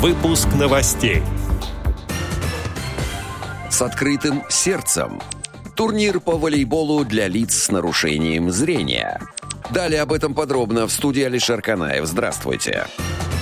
Выпуск новостей. С открытым сердцем. Турнир по волейболу для лиц с нарушением зрения. Далее об этом подробно в студии Алишер Канаев. Здравствуйте. Здравствуйте.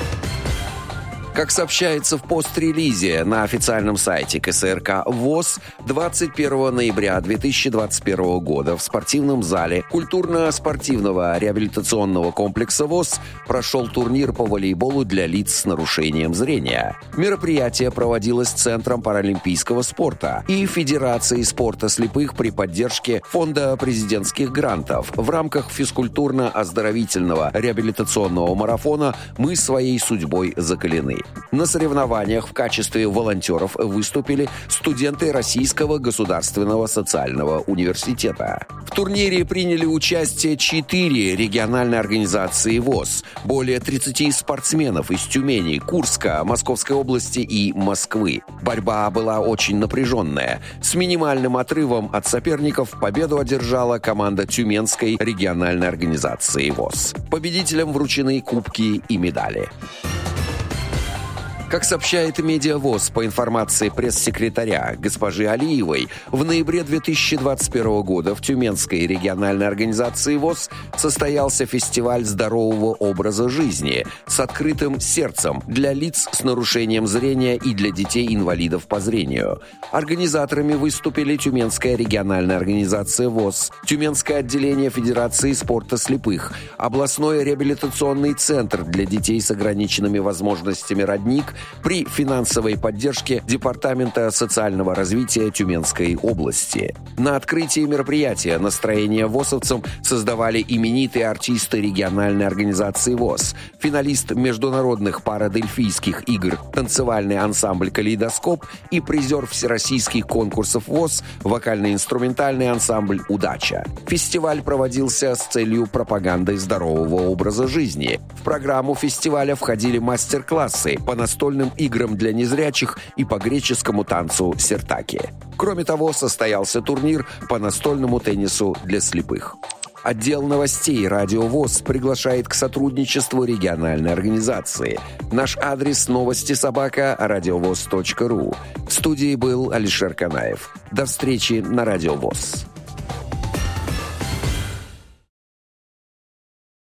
Как сообщается в пост-релизе на официальном сайте КСРК ВОЗ, 21 ноября 2021 года в спортивном зале культурно-спортивного реабилитационного комплекса ВОЗ прошел турнир по волейболу для лиц с нарушением зрения. Мероприятие проводилось Центром паралимпийского спорта и Федерацией спорта слепых при поддержке Фонда президентских грантов в рамках физкультурно-оздоровительного реабилитационного марафона «Мы своей судьбой закалены». На соревнованиях в качестве волонтеров выступили студенты Российского государственного социального университета. В турнире приняли участие четыре региональные организации ВОЗ, более 30 спортсменов из Тюмени, Курска, Московской области и Москвы. Борьба была очень напряженная. С минимальным отрывом от соперников победу одержала команда Тюменской региональной организации ВОЗ. Победителям вручены кубки и медали. Как сообщает Медиавоз по информации пресс-секретаря госпожи Алиевой, в ноябре 2021 года в Тюменской региональной организации ВОЗ состоялся фестиваль здорового образа жизни с открытым сердцем для лиц с нарушением зрения и для детей-инвалидов по зрению. Организаторами выступили Тюменская региональная организация ВОЗ, Тюменское отделение Федерации спорта слепых, областной реабилитационный центр для детей с ограниченными возможностями «Родник» при финансовой поддержке Департамента социального развития Тюменской области. На открытии мероприятия настроение ВОСовцам создавали именитые артисты региональной организации ВОЗ, финалист международных парадельфийских игр танцевальный ансамбль «Калейдоскоп» и призер всероссийских конкурсов ВОЗ вокально-инструментальный ансамбль «Удача». Фестиваль проводился с целью пропаганды здорового образа жизни. В программу фестиваля входили мастер-классы по настольному настольным играм для незрячих и по греческому танцу сертаки. Кроме того, состоялся турнир по настольному теннису для слепых. Отдел новостей «Радио ВОЗ» приглашает к сотрудничеству региональной организации. Наш адрес новости собака радиовоз.ру. В студии был Алишер Канаев. До встречи на «Радио ВОЗ».